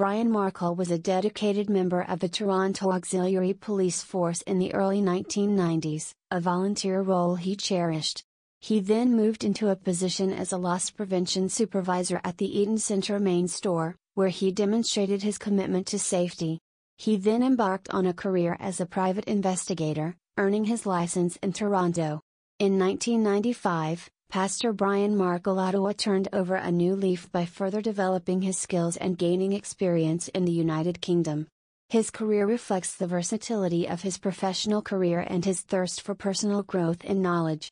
Brian Markle was a dedicated member of the Toronto Auxiliary Police Force in the early 1990s, a volunteer role he cherished. He then moved into a position as a loss prevention supervisor at the Eaton Centre main store, where he demonstrated his commitment to safety. He then embarked on a career as a private investigator, earning his license in Toronto. In 1995, Pastor Brian Markle Ottawa turned over a new leaf by further developing his skills and gaining experience in the United Kingdom. His career reflects the versatility of his professional career and his thirst for personal growth and knowledge.